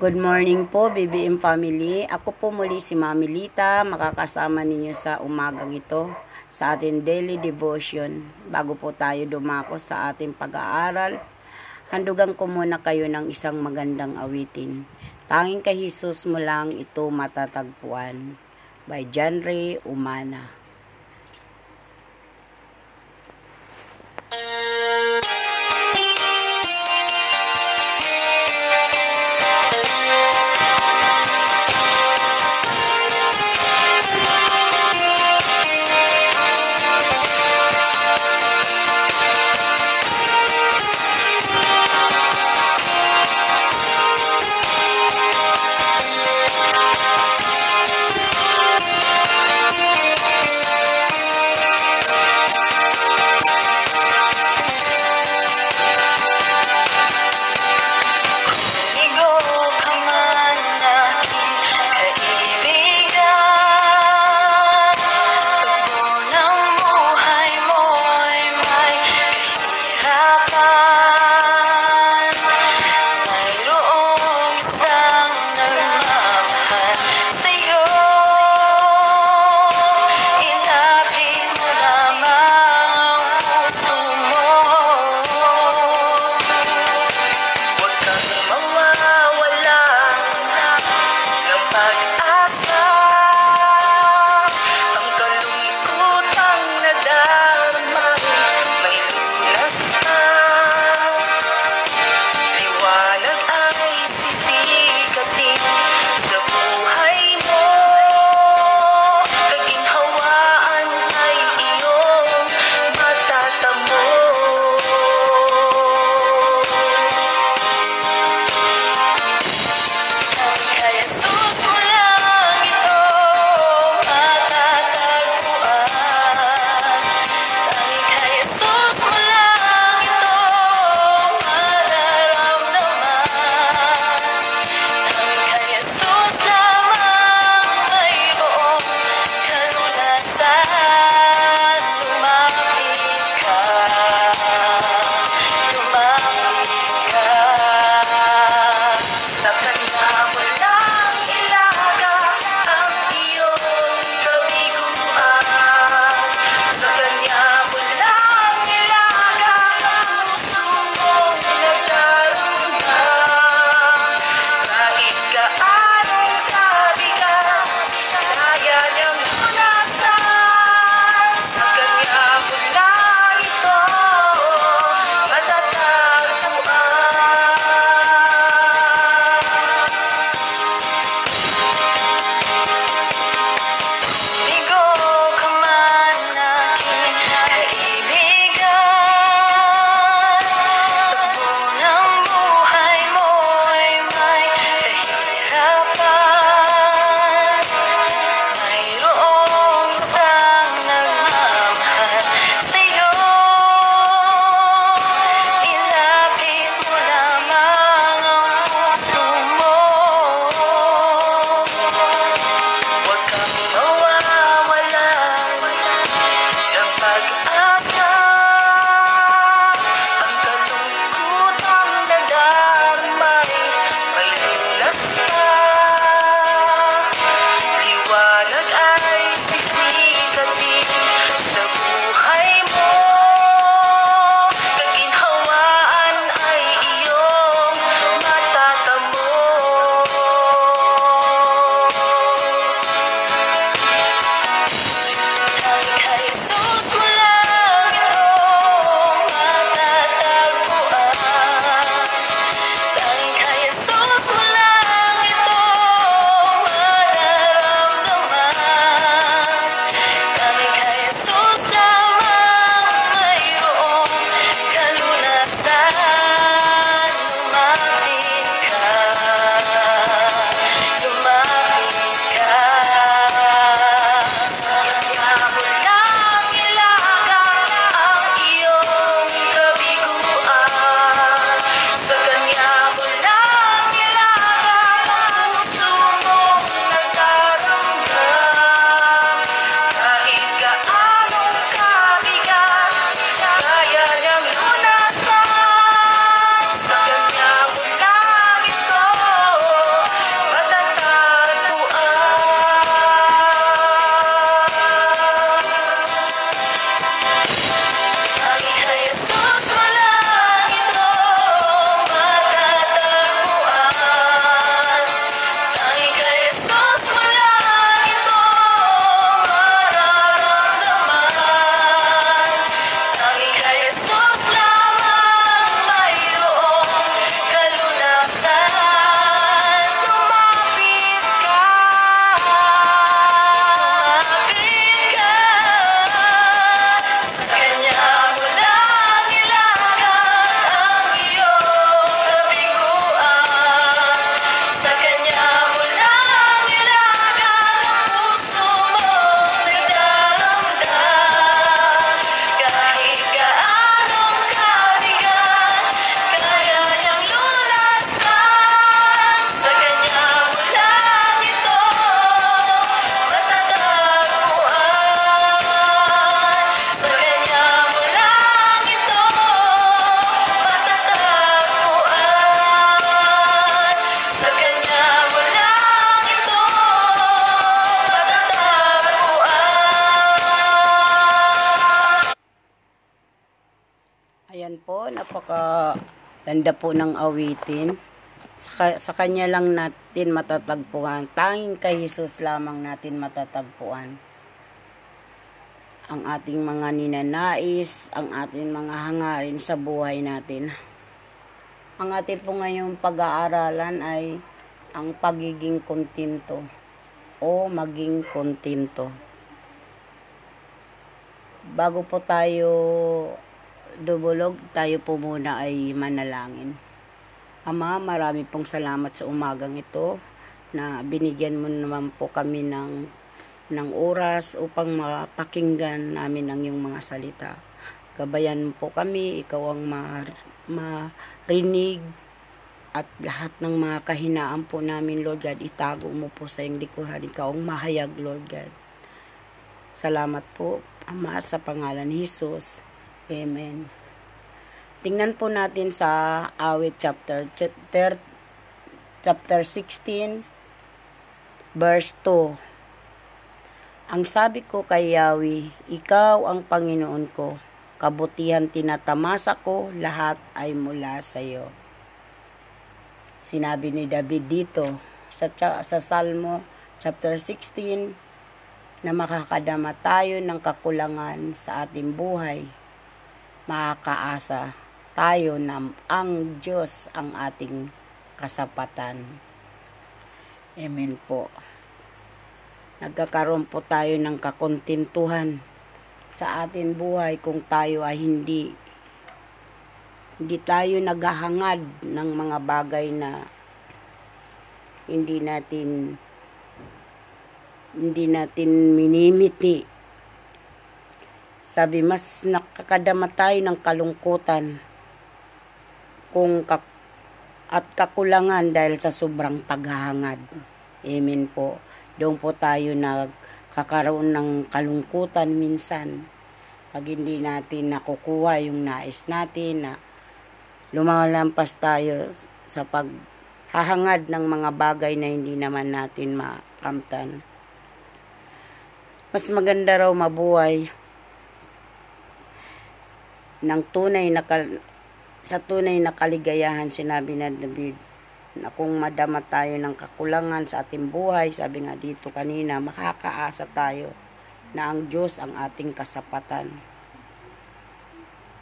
Good morning po, BBM family. Ako po muli si Mami Lita, makakasama ninyo sa umagang ito sa ating daily devotion. Bago po tayo dumako sa ating pag-aaral, handugan ko muna kayo ng isang magandang awitin. Tanging kay Jesus mo lang ito matatagpuan. By John Ray Umana. Napaka ganda po ng awitin. Sa, sa kanya lang natin matatagpuan. Tanging kay Jesus lamang natin matatagpuan. Ang ating mga ninanais, ang ating mga hangarin sa buhay natin. Ang ating po ngayong pag-aaralan ay ang pagiging kontento o maging kontento. Bago po tayo dubulog, tayo po muna ay manalangin. Ama, marami pong salamat sa umagang ito na binigyan mo naman po kami ng, ng oras upang mapakinggan namin ang iyong mga salita. Gabayan mo po kami, ikaw ang ma- marinig at lahat ng mga kahinaan po namin, Lord God, itago mo po sa iyong likuran. Ikaw ang mahayag, Lord God. Salamat po, Ama, sa pangalan ni Jesus. Amen. Tingnan po natin sa awit chapter chapter, chapter 16 verse 2. Ang sabi ko kay Yahweh, ikaw ang Panginoon ko. Kabutihan tinatamasa ko, lahat ay mula sa iyo. Sinabi ni David dito sa, sa Salmo chapter 16 na makakadama tayo ng kakulangan sa ating buhay. Makakaasa tayo na ang Diyos ang ating kasapatan. Amen po. Nagkakaroon po tayo ng kakontentuhan sa ating buhay kung tayo ay hindi hindi tayo naghahangad ng mga bagay na hindi natin hindi natin minimiti. Sabi, mas nakakadama tayo ng kalungkutan kung kak at kakulangan dahil sa sobrang paghahangad. Amen po. Doon po tayo nagkakaroon ng kalungkutan minsan pag hindi natin nakukuha yung nais natin na lumalampas tayo sa paghahangad ng mga bagay na hindi naman natin makamtan. Mas maganda raw mabuhay ng tunay na kal- sa tunay na kaligayahan sinabi na David na kung madama tayo ng kakulangan sa ating buhay, sabi nga dito kanina, makakaasa tayo na ang Diyos ang ating kasapatan.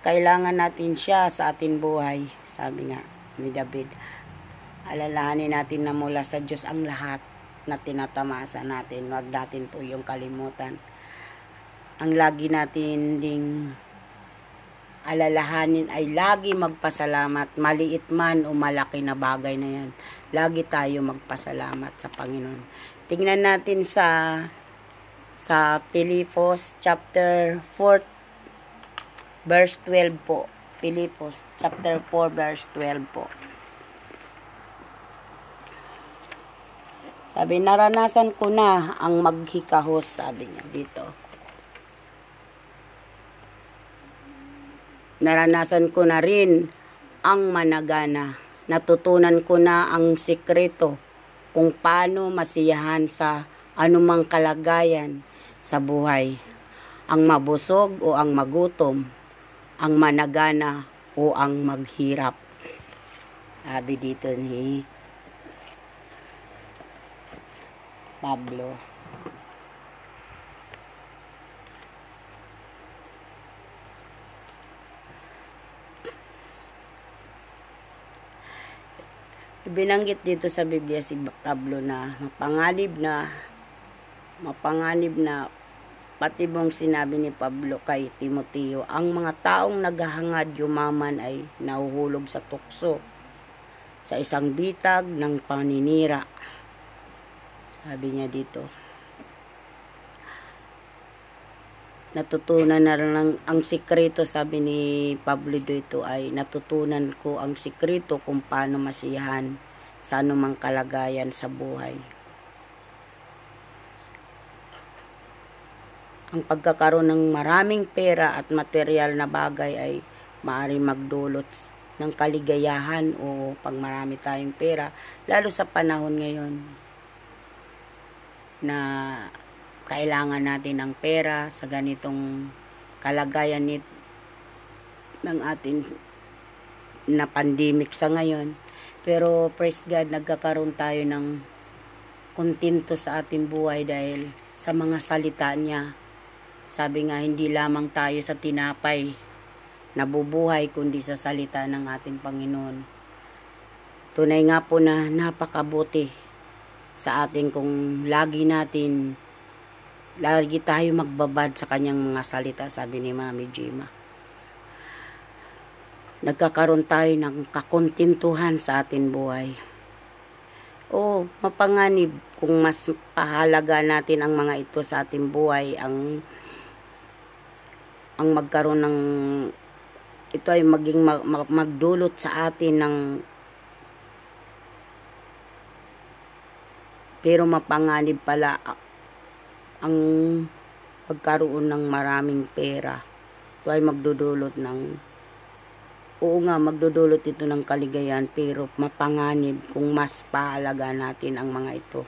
Kailangan natin siya sa ating buhay, sabi nga ni David. Alalahanin natin na mula sa Diyos ang lahat na tinatamasa natin. Huwag natin po yung kalimutan. Ang lagi natin ding alalahanin ay lagi magpasalamat, maliit man o malaki na bagay na yan. Lagi tayo magpasalamat sa Panginoon. Tingnan natin sa sa Pilipos chapter 4 verse 12 po. Pilipos chapter 4 verse 12 po. Sabi, naranasan ko na ang maghikahos, sabi niya dito. Naranasan ko na rin ang managana. Natutunan ko na ang sikreto kung paano masiyahan sa anumang kalagayan sa buhay. Ang mabusog o ang magutom, ang managana o ang maghirap. Sabi dito ni Pablo. Binanggit dito sa Biblia si Pablo na mapanganib na mapanganib na pati bang sinabi ni Pablo kay Timoteo, ang mga taong naghahangad yumaman ay nahuhulog sa tukso sa isang bitag ng paninira. Sabi niya dito. Natutunan na rin ang, sikreto, sabi ni Pablo dito ay natutunan ko ang sikreto kung paano masiyahan sa anumang kalagayan sa buhay. Ang pagkakaroon ng maraming pera at material na bagay ay maaari magdulot ng kaligayahan o pag marami tayong pera, lalo sa panahon ngayon na kailangan natin ng pera sa ganitong kalagayan nit ng ating na pandemic sa ngayon. Pero praise God, nagkakaroon tayo ng kontento sa ating buhay dahil sa mga salita niya. Sabi nga, hindi lamang tayo sa tinapay nabubuhay kundi sa salita ng ating Panginoon. Tunay nga po na napakabuti sa ating kung lagi natin lagi tayo magbabad sa kanyang mga salita, sabi ni Mami Jima. Nagkakaroon tayo ng kakontintuhan sa ating buhay. O mapanganib kung mas pahalaga natin ang mga ito sa ating buhay, ang ang magkaroon ng ito ay maging mag, mag, magdulot sa atin ng pero mapanganib pala ang pagkaroon ng maraming pera. Ito ay magdudulot ng oo nga, magdudulot ito ng kaligayahan pero mapanganib kung mas paalaga natin ang mga ito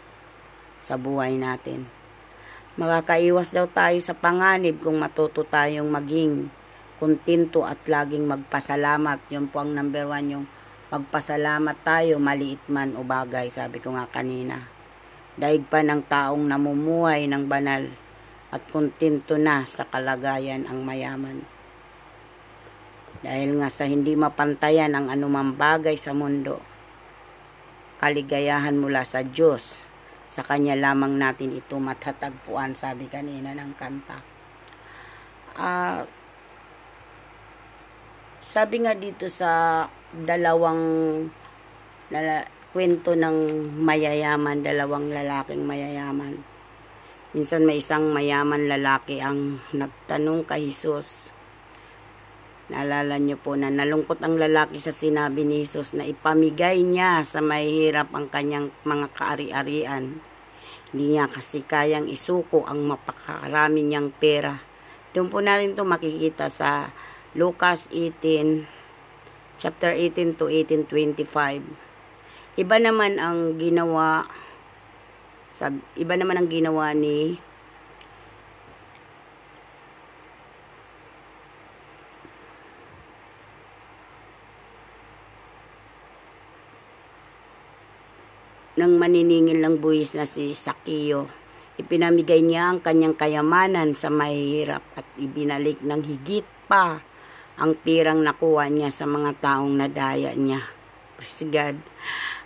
sa buhay natin. Makakaiwas daw tayo sa panganib kung matuto tayong maging kontento at laging magpasalamat. Yun po ang number one, yung magpasalamat tayo, maliit man o bagay, sabi ko nga kanina daig pa ng taong namumuhay ng banal at kontento na sa kalagayan ang mayaman. Dahil nga sa hindi mapantayan ang anumang bagay sa mundo, kaligayahan mula sa Diyos, sa Kanya lamang natin ito matatagpuan, sabi kanina ng kanta. Uh, sabi nga dito sa dalawang kwento ng mayayaman, dalawang lalaking mayayaman. Minsan may isang mayaman lalaki ang nagtanong kay Jesus. Naalala niyo po na nalungkot ang lalaki sa sinabi ni Jesus na ipamigay niya sa mahihirap ang kanyang mga kaari-arian. Hindi niya kasi kayang isuko ang mapakarami niyang pera. Doon po natin ito makikita sa Lucas 18, chapter 18 to 18.25 Iba naman ang ginawa sab, iba naman ang ginawa ni ng maniningil ng buwis na si Sakio. Ipinamigay niya ang kanyang kayamanan sa mahihirap at ibinalik ng higit pa ang pirang nakuha niya sa mga taong nadaya niya. Praise God.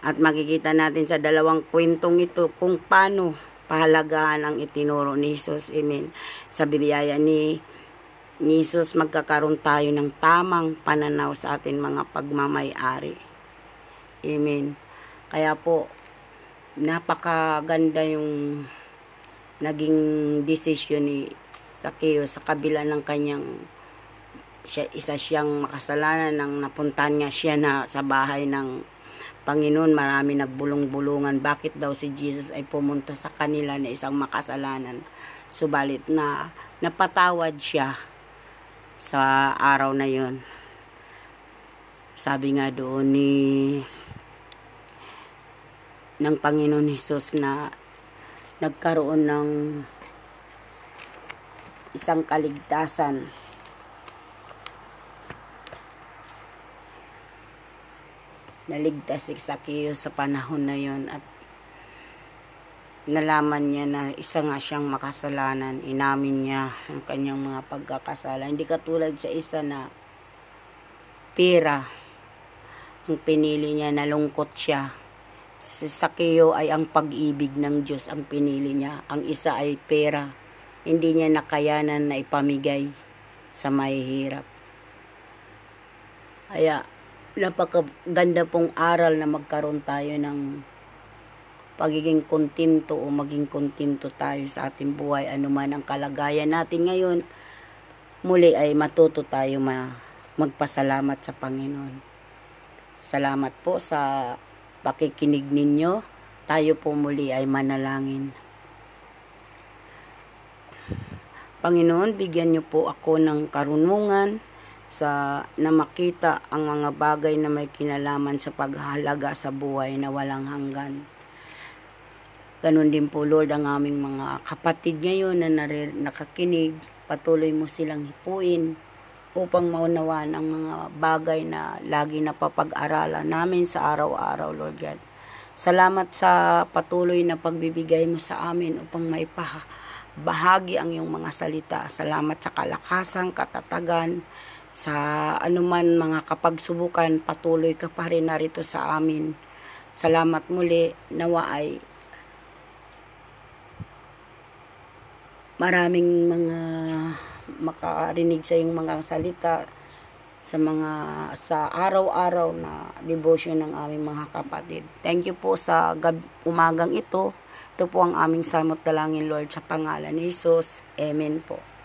At makikita natin sa dalawang kwentong ito kung paano pahalagaan ang itinuro ni Jesus. Amen. Sa bibiyaya ni, ni Jesus, magkakaroon tayo ng tamang pananaw sa atin mga pagmamayari. Amen. Kaya po, napakaganda yung naging decision ni Sakeo sa kabila ng kanyang siya, isa siyang makasalanan nang napuntan niya siya na sa bahay ng Panginoon, marami nagbulong-bulungan. Bakit daw si Jesus ay pumunta sa kanila na isang makasalanan? Subalit na napatawad siya sa araw na yon. Sabi nga doon ni ng Panginoon Hesus na nagkaroon ng isang kaligtasan naligtas si Zacchaeus sa panahon na yon at nalaman niya na isa nga siyang makasalanan, inamin niya ang kanyang mga pagkakasala. Hindi katulad sa isa na pera ang pinili niya, nalungkot siya. Si Sakeo ay ang pag-ibig ng Diyos ang pinili niya. Ang isa ay pera. Hindi niya nakayanan na ipamigay sa mahihirap. Kaya, napakaganda pong aral na magkaroon tayo ng pagiging kontento o maging kontento tayo sa ating buhay. Anuman ang kalagayan natin ngayon muli ay matuto tayo ma magpasalamat sa Panginoon. Salamat po sa pakikinig ninyo. Tayo po muli ay manalangin. Panginoon bigyan niyo po ako ng karunungan sa na makita ang mga bagay na may kinalaman sa paghalaga sa buhay na walang hanggan. Ganon din po Lord ang aming mga kapatid ngayon na narir, nakakinig. Patuloy mo silang hipuin upang maunawaan ang mga bagay na lagi napapag-aralan namin sa araw-araw, Lord God. Salamat sa patuloy na pagbibigay mo sa amin upang maipahagi ang iyong mga salita. Salamat sa kalakasan, katatagan, sa anuman mga kapagsubukan, patuloy ka pa rin narito sa amin. Salamat muli, nawa ay maraming mga makarinig sa iyong mga salita sa mga sa araw-araw na devotion ng aming mga kapatid. Thank you po sa gab umagang ito. Ito po ang aming samot dalangin Lord sa pangalan ni Jesus. Amen po.